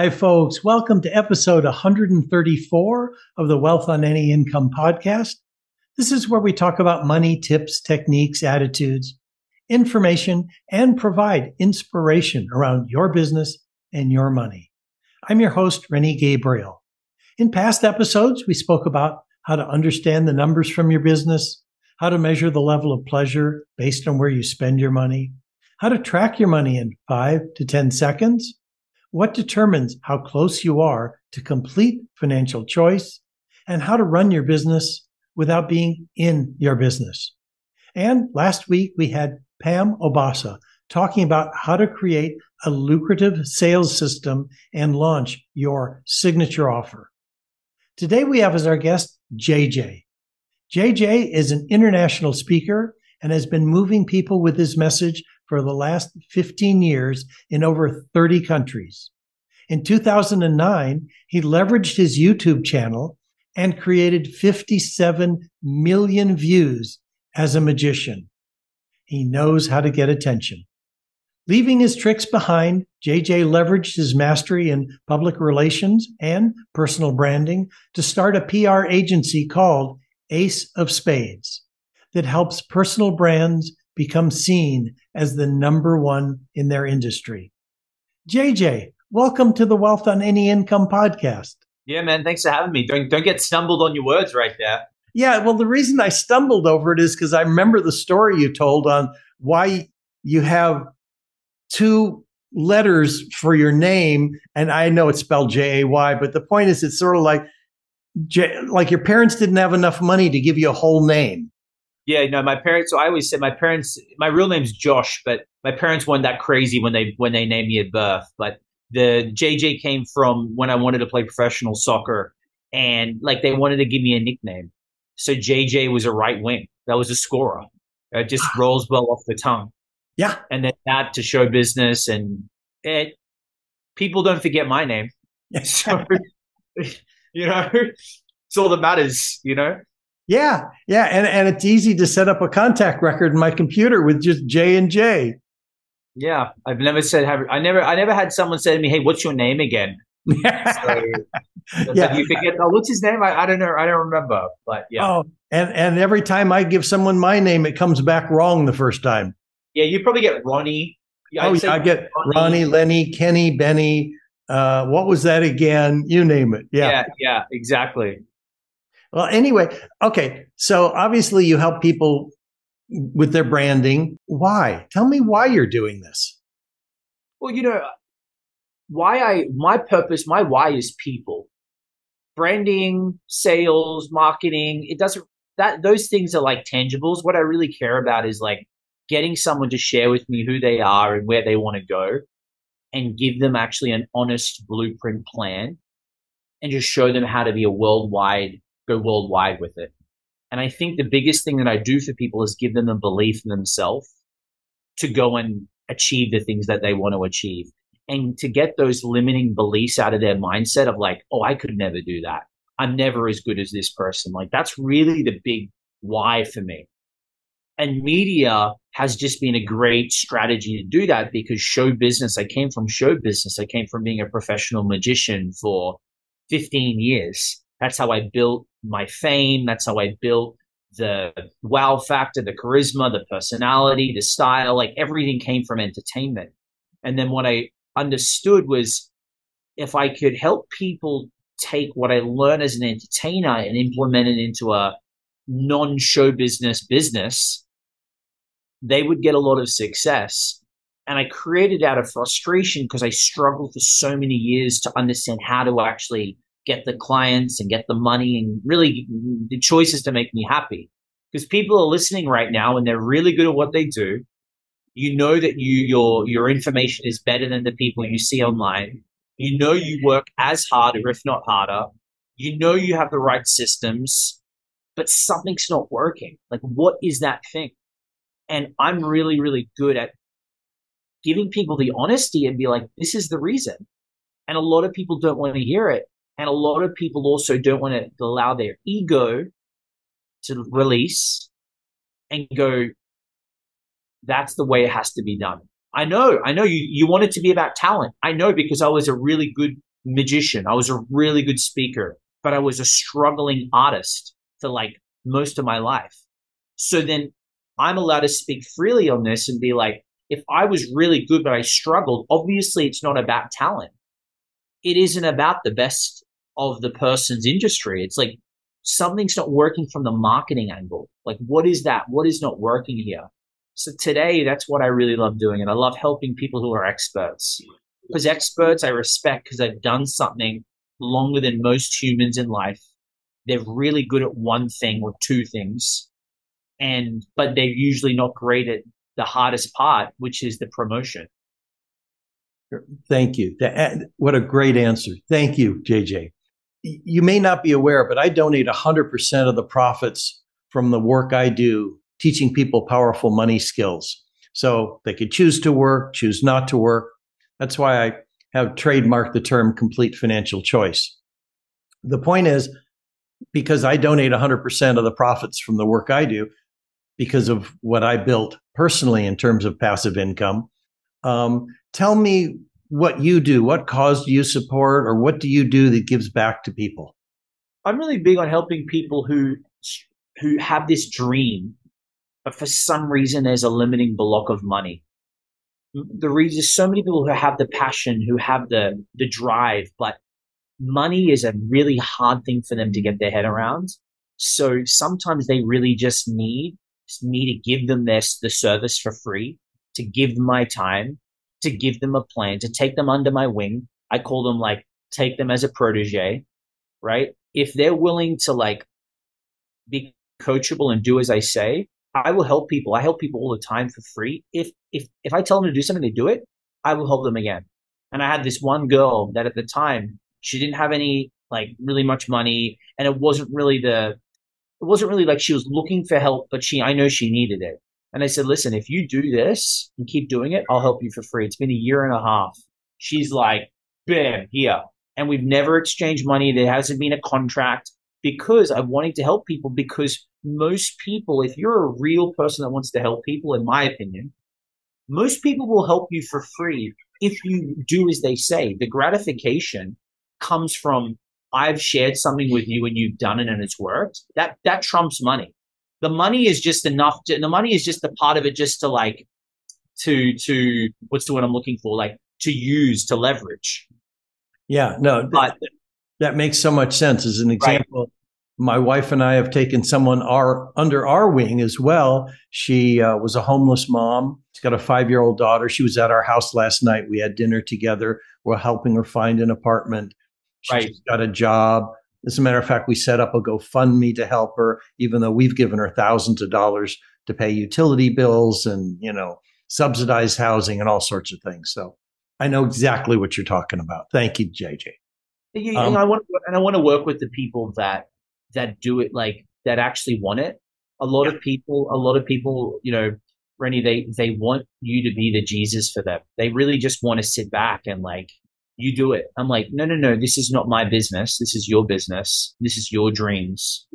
Hi, folks. Welcome to episode 134 of the Wealth on Any Income podcast. This is where we talk about money, tips, techniques, attitudes, information, and provide inspiration around your business and your money. I'm your host, Rennie Gabriel. In past episodes, we spoke about how to understand the numbers from your business, how to measure the level of pleasure based on where you spend your money, how to track your money in five to 10 seconds, what determines how close you are to complete financial choice, and how to run your business without being in your business. And last week we had Pam Obasa talking about how to create a lucrative sales system and launch your signature offer. Today we have as our guest JJ. JJ is an international speaker and has been moving people with his message for the last 15 years in over 30 countries. In 2009, he leveraged his YouTube channel and created 57 million views as a magician. He knows how to get attention. Leaving his tricks behind, JJ leveraged his mastery in public relations and personal branding to start a PR agency called Ace of Spades that helps personal brands become seen as the number one in their industry. JJ, welcome to the Wealth on Any Income podcast. Yeah, man. Thanks for having me. Don't don't get stumbled on your words right there. Yeah, well, the reason I stumbled over it is because I remember the story you told on why you have two letters for your name, and I know it's spelled J A Y, but the point is, it's sort of like J, like your parents didn't have enough money to give you a whole name. Yeah, no, my parents. So I always said my parents. My real name's Josh, but my parents weren't that crazy when they when they named me at birth. But the JJ came from when I wanted to play professional soccer, and like they wanted to give me a nickname. So JJ was a right wing. That was a scorer. It just rolls well off the tongue. Yeah, and then that to show business, and it people don't forget my name. so you know, it's all that matters. You know. Yeah, yeah, and and it's easy to set up a contact record in my computer with just J and J. Yeah, I've never said have I never I never had someone say to me, "Hey, what's your name again?" so, yeah, you forget. Oh, what's his name? I, I don't know. I don't remember. But yeah. Oh, and and every time I give someone my name, it comes back wrong the first time. Yeah, you probably get Ronnie. Yeah, oh, yeah, I get Ronnie, Ronnie, Lenny, Kenny, Benny. Uh, what was that again? You name it. Yeah, yeah, yeah exactly. Well, anyway, okay. So obviously, you help people with their branding. Why? Tell me why you're doing this. Well, you know, why I, my purpose, my why is people. Branding, sales, marketing, it doesn't, that, those things are like tangibles. What I really care about is like getting someone to share with me who they are and where they want to go and give them actually an honest blueprint plan and just show them how to be a worldwide go worldwide with it. And I think the biggest thing that I do for people is give them a belief in themselves to go and achieve the things that they want to achieve and to get those limiting beliefs out of their mindset of like, oh, I could never do that. I'm never as good as this person. Like that's really the big why for me. And media has just been a great strategy to do that because show business, I came from show business. I came from being a professional magician for 15 years. That's how I built my fame. That's how I built the wow factor, the charisma, the personality, the style. Like everything came from entertainment. And then what I understood was if I could help people take what I learned as an entertainer and implement it into a non show business business, they would get a lot of success. And I created out of frustration because I struggled for so many years to understand how to actually get the clients and get the money and really the choices to make me happy. Because people are listening right now and they're really good at what they do. You know that you your your information is better than the people you see online. You know you work as hard or if not harder. You know you have the right systems, but something's not working. Like what is that thing? And I'm really, really good at giving people the honesty and be like, this is the reason. And a lot of people don't want to hear it. And a lot of people also don't want to allow their ego to release and go, that's the way it has to be done. I know, I know you, you want it to be about talent. I know because I was a really good magician. I was a really good speaker, but I was a struggling artist for like most of my life. So then I'm allowed to speak freely on this and be like, if I was really good, but I struggled, obviously it's not about talent. It isn't about the best of the person's industry. It's like something's not working from the marketing angle. Like, what is that? What is not working here? So today, that's what I really love doing. And I love helping people who are experts. Because experts I respect because they've done something longer than most humans in life. They're really good at one thing or two things. And, but they're usually not great at the hardest part, which is the promotion. Thank you. Eh, what a great answer. Thank you, JJ. You may not be aware, but I donate 100% of the profits from the work I do teaching people powerful money skills. So they could choose to work, choose not to work. That's why I have trademarked the term complete financial choice. The point is, because I donate 100% of the profits from the work I do, because of what I built personally in terms of passive income, um, tell me what you do. What cause do you support, or what do you do that gives back to people? I'm really big on helping people who who have this dream, but for some reason there's a limiting block of money. The reason so many people who have the passion, who have the the drive, but money is a really hard thing for them to get their head around. So sometimes they really just need me to give them this the service for free, to give my time, to give them a plan, to take them under my wing. I call them like take them as a protege, right? If they're willing to like be coachable and do as I say, I will help people. I help people all the time for free. If if if I tell them to do something, they do it. I will help them again. And I had this one girl that at the time she didn't have any like really much money, and it wasn't really the it wasn't really like she was looking for help, but she I know she needed it. And I said, listen, if you do this and keep doing it, I'll help you for free. It's been a year and a half. She's like, bam, here. And we've never exchanged money. There hasn't been a contract because I'm wanting to help people. Because most people, if you're a real person that wants to help people, in my opinion, most people will help you for free if you do as they say. The gratification comes from I've shared something with you and you've done it and it's worked. That that trumps money the money is just enough to, the money is just a part of it just to like to to what's the word i'm looking for? Like to use to leverage. Yeah no but that, that makes so much sense. As an example right. my wife and i have taken someone our under our wing as well. She uh, was a homeless mom. She's got a five year old daughter. She was at our house last night. We had dinner together. We're helping her find an apartment. She right. got a job as a matter of fact, we set up a GoFundMe to help her, even though we've given her thousands of dollars to pay utility bills and, you know, subsidized housing and all sorts of things. So I know exactly what you're talking about. Thank you, JJ. Yeah, um, I want and I want to work with the people that that do it like that actually want it. A lot yeah. of people, a lot of people, you know, Rennie, they they want you to be the Jesus for them. They really just want to sit back and like you do it. I'm like, no, no, no, this is not my business. This is your business. This is your dreams.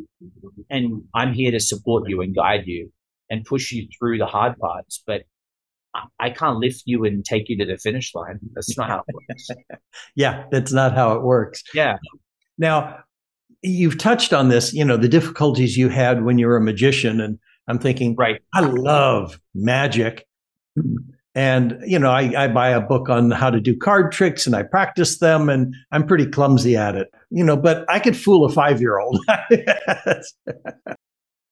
And I'm here to support you and guide you and push you through the hard parts. But I can't lift you and take you to the finish line. That's not how it works. yeah, that's not how it works. Yeah. Now, you've touched on this, you know, the difficulties you had when you were a magician. And I'm thinking, right. I love magic. And, you know, I, I, buy a book on how to do card tricks and I practice them and I'm pretty clumsy at it, you know, but I could fool a five year old.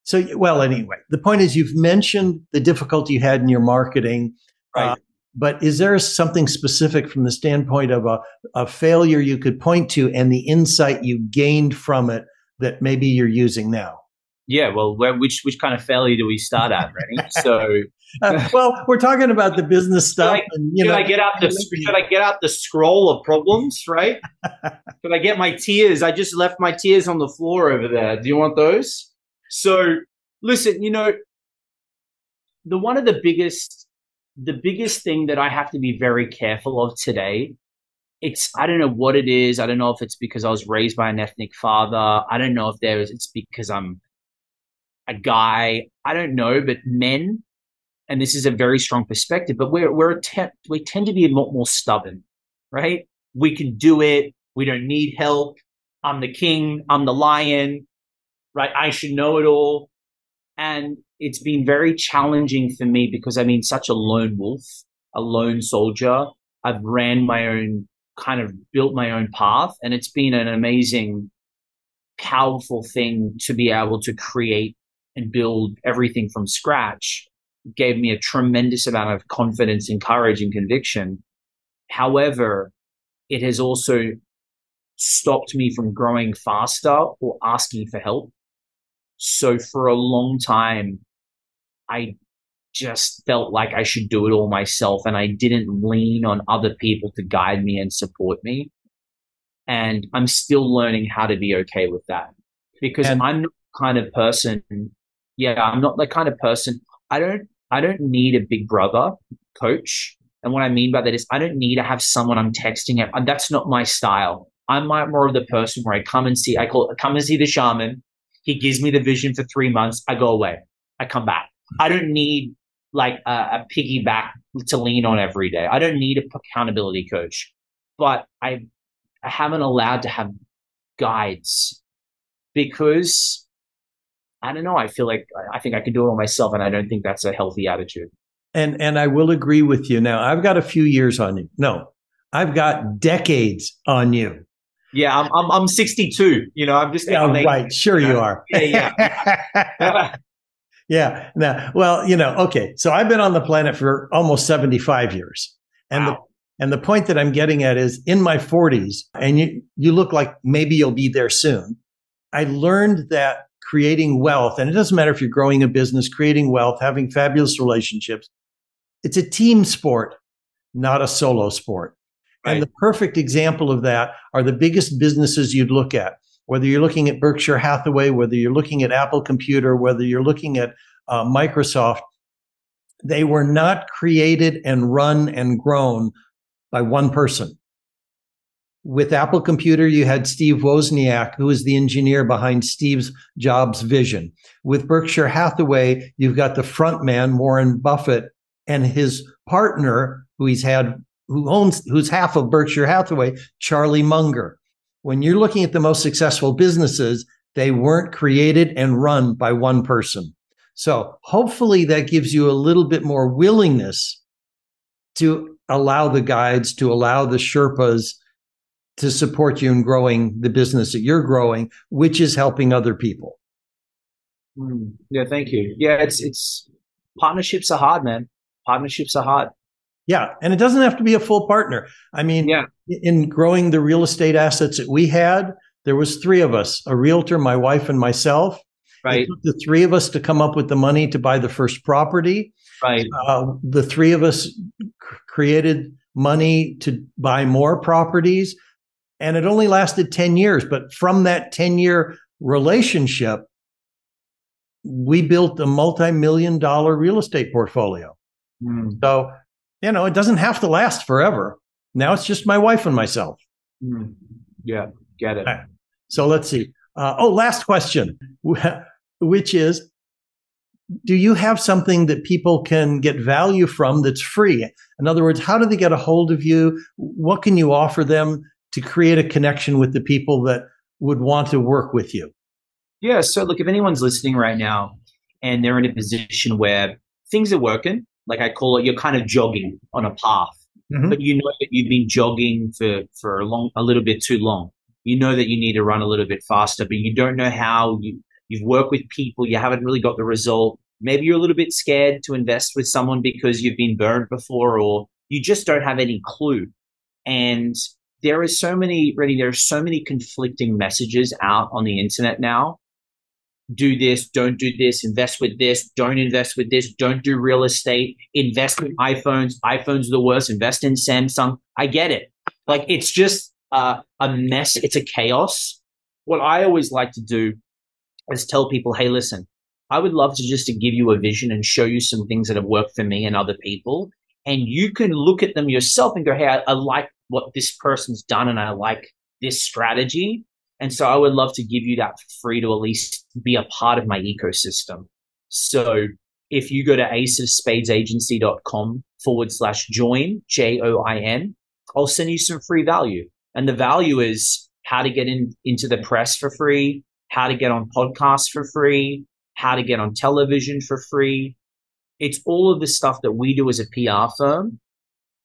so, well, anyway, the point is you've mentioned the difficulty you had in your marketing. Right. Uh, but is there something specific from the standpoint of a, a failure you could point to and the insight you gained from it that maybe you're using now? Yeah, well, where, which which kind of failure do we start at, Rennie? So, uh, well, we're talking about the business stuff. Should I, and, should know, I get out the should I get out the scroll of problems? Right? should I get my tears? I just left my tears on the floor over there. Do you want those? So, listen, you know, the one of the biggest the biggest thing that I have to be very careful of today it's I don't know what it is. I don't know if it's because I was raised by an ethnic father. I don't know if there is it's because I'm a guy, I don't know, but men, and this is a very strong perspective, but we're, we're, te- we tend to be a lot more stubborn, right? We can do it. We don't need help. I'm the king. I'm the lion, right? I should know it all. And it's been very challenging for me because I've been such a lone wolf, a lone soldier. I've ran my own, kind of built my own path. And it's been an amazing, powerful thing to be able to create and build everything from scratch. Gave me a tremendous amount of confidence and courage and conviction. However, it has also stopped me from growing faster or asking for help. So for a long time, I just felt like I should do it all myself and I didn't lean on other people to guide me and support me. And I'm still learning how to be okay with that because and- I'm not the kind of person. Yeah, I'm not the kind of person. I don't, I don't need a big brother coach. And what I mean by that is I don't need to have someone I'm texting. And that's not my style. I'm more of the person where I come and see, I call it, come and see the shaman. He gives me the vision for three months. I go away. I come back. I don't need like a, a piggyback to lean on every day. I don't need a accountability coach, but I, I haven't allowed to have guides because I don't know. I feel like I think I can do it all myself, and I don't think that's a healthy attitude. And and I will agree with you. Now I've got a few years on you. No, I've got decades on you. Yeah, I'm I'm, I'm 62. You know, I'm just yeah, right. Sure, you are. Yeah, yeah. yeah. Now, well, you know, okay. So I've been on the planet for almost 75 years, and wow. the and the point that I'm getting at is in my 40s, and you you look like maybe you'll be there soon. I learned that creating wealth, and it doesn't matter if you're growing a business, creating wealth, having fabulous relationships, it's a team sport, not a solo sport. Right. And the perfect example of that are the biggest businesses you'd look at, whether you're looking at Berkshire Hathaway, whether you're looking at Apple Computer, whether you're looking at uh, Microsoft. They were not created and run and grown by one person. With Apple Computer, you had Steve Wozniak, who was the engineer behind Steve's Jobs vision. With Berkshire Hathaway, you've got the front man, Warren Buffett, and his partner, who he's had who owns who's half of Berkshire Hathaway, Charlie Munger. When you're looking at the most successful businesses, they weren't created and run by one person. So hopefully that gives you a little bit more willingness to allow the guides, to allow the Sherpas to support you in growing the business that you're growing, which is helping other people. Mm, yeah, thank you. Yeah, it's it's partnerships are hard, man. Partnerships are hard. Yeah, and it doesn't have to be a full partner. I mean, yeah. in growing the real estate assets that we had, there was three of us, a realtor, my wife and myself. Right. the three of us to come up with the money to buy the first property. Right. Uh, the three of us c- created money to buy more properties. And it only lasted 10 years. But from that 10 year relationship, we built a multi million dollar real estate portfolio. Mm. So you know, it doesn't have to last forever. Now it's just my wife and myself. Mm. Yeah, get it. So let's see. Uh, oh, last question, which is Do you have something that people can get value from that's free? In other words, how do they get a hold of you? What can you offer them to create a connection with the people that would want to work with you? Yeah. So, look, if anyone's listening right now and they're in a position where things are working, like I call it, you're kind of jogging on a path, mm-hmm. but you know that you've been jogging for, for a long, a little bit too long. You know that you need to run a little bit faster, but you don't know how you, you've worked with people. You haven't really got the result. Maybe you're a little bit scared to invest with someone because you've been burned before or you just don't have any clue. And there is so many, really, there are so many conflicting messages out on the internet now do this, don't do this, invest with this, don't invest with this, don't do real estate, invest with iPhones, iPhones are the worst, invest in Samsung. I get it. Like it's just uh, a mess, it's a chaos. What I always like to do is tell people, hey, listen, I would love to just to give you a vision and show you some things that have worked for me and other people. And you can look at them yourself and go, hey, I, I like what this person's done and I like this strategy. And so I would love to give you that free to at least be a part of my ecosystem. So if you go to aceofspadesagency.com forward slash join, J O I N, I'll send you some free value. And the value is how to get in, into the press for free, how to get on podcasts for free, how to get on television for free. It's all of the stuff that we do as a PR firm.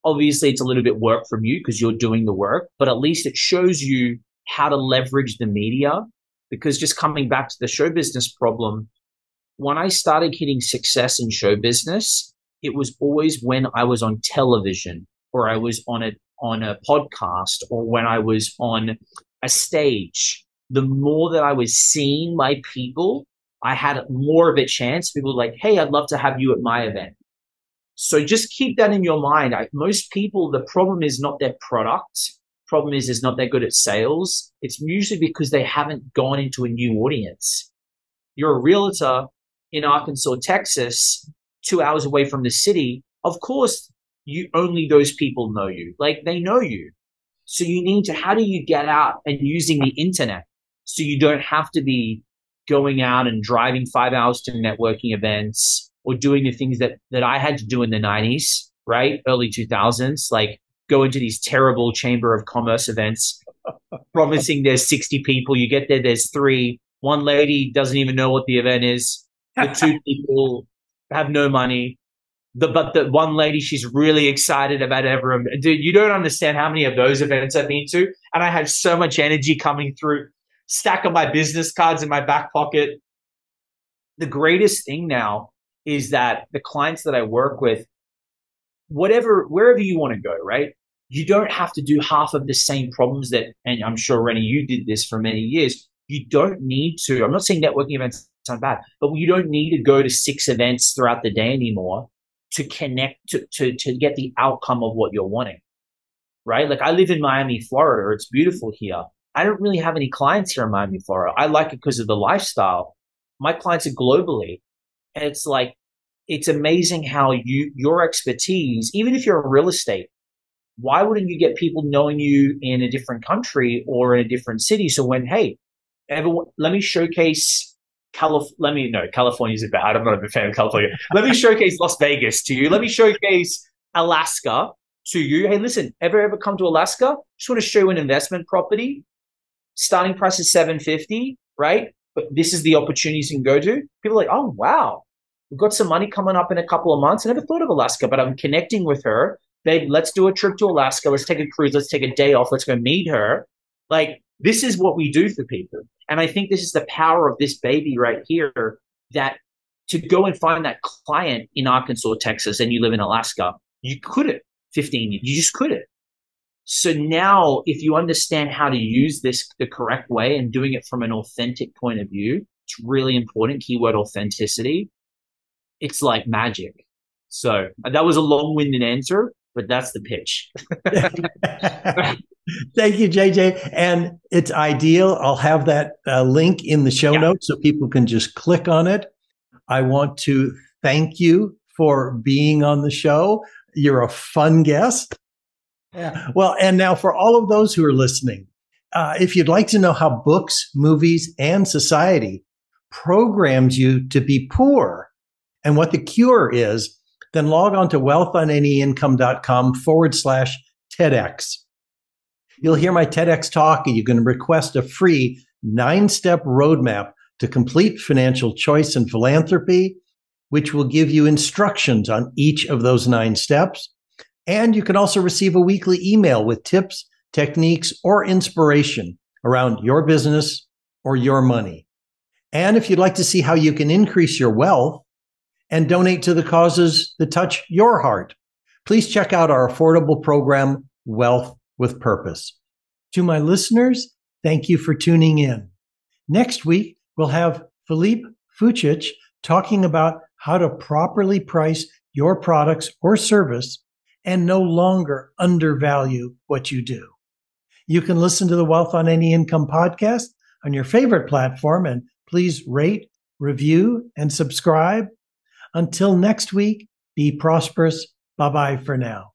Obviously, it's a little bit work from you because you're doing the work, but at least it shows you how to leverage the media. Because just coming back to the show business problem, when I started hitting success in show business, it was always when I was on television or I was on a on a podcast or when I was on a stage. The more that I was seen by people, I had more of a chance. People were like, "Hey, I'd love to have you at my event." So just keep that in your mind. Most people, the problem is not their product. Problem is, is not they're good at sales. It's usually because they haven't gone into a new audience. You're a realtor in Arkansas, Texas, two hours away from the city. Of course, you only those people know you. Like they know you. So you need to, how do you get out and using the internet so you don't have to be going out and driving five hours to networking events or doing the things that, that I had to do in the 90s, right? Early 2000s, like go into these terrible chamber of commerce events, promising there's 60 people. You get there, there's three. One lady doesn't even know what the event is. The two people have no money the but the one lady she's really excited about everyone. Dude, you don't understand how many of those events I've been to, and I had so much energy coming through. Stack of my business cards in my back pocket. The greatest thing now is that the clients that I work with, whatever wherever you want to go, right? You don't have to do half of the same problems that, and I'm sure Rennie, you did this for many years. You don't need to. I'm not saying networking events aren't bad, but you don't need to go to six events throughout the day anymore to connect to, to, to get the outcome of what you're wanting. Right? Like I live in Miami, Florida. It's beautiful here. I don't really have any clients here in Miami, Florida. I like it because of the lifestyle. My clients are globally. And it's like, it's amazing how you, your expertise, even if you're in real estate, why wouldn't you get people knowing you in a different country or in a different city? So when, hey, everyone, let me showcase Calif- let me no California's a bad. I'm not a fan of California. Let me showcase Las Vegas to you. Let me showcase Alaska to you. Hey, listen, ever ever come to Alaska? Just want to show you an investment property. Starting price is 750, right? But this is the opportunities you can go to. People are like, oh wow, we've got some money coming up in a couple of months. I never thought of Alaska, but I'm connecting with her. Babe, let's do a trip to Alaska. Let's take a cruise. Let's take a day off. Let's go meet her. Like this is what we do for people. And I think this is the power of this baby right here that to go and find that client in Arkansas, Texas, and you live in Alaska, you couldn't 15 years. You just couldn't. So now if you understand how to use this the correct way and doing it from an authentic point of view, it's really important. Keyword authenticity. It's like magic. So that was a long winded answer, but that's the pitch. Thank you, JJ. And it's ideal. I'll have that uh, link in the show yeah. notes so people can just click on it. I want to thank you for being on the show. You're a fun guest. Yeah. Well, and now for all of those who are listening, uh, if you'd like to know how books, movies, and society programs you to be poor and what the cure is, then log on to wealthonanyincome.com forward slash TEDx. You'll hear my TEDx talk and you can request a free nine step roadmap to complete financial choice and philanthropy, which will give you instructions on each of those nine steps. And you can also receive a weekly email with tips, techniques, or inspiration around your business or your money. And if you'd like to see how you can increase your wealth and donate to the causes that touch your heart, please check out our affordable program, Wealth with purpose. To my listeners, thank you for tuning in. Next week, we'll have Philippe Fucic talking about how to properly price your products or service and no longer undervalue what you do. You can listen to the Wealth on Any Income podcast on your favorite platform and please rate, review, and subscribe. Until next week, be prosperous. Bye bye for now.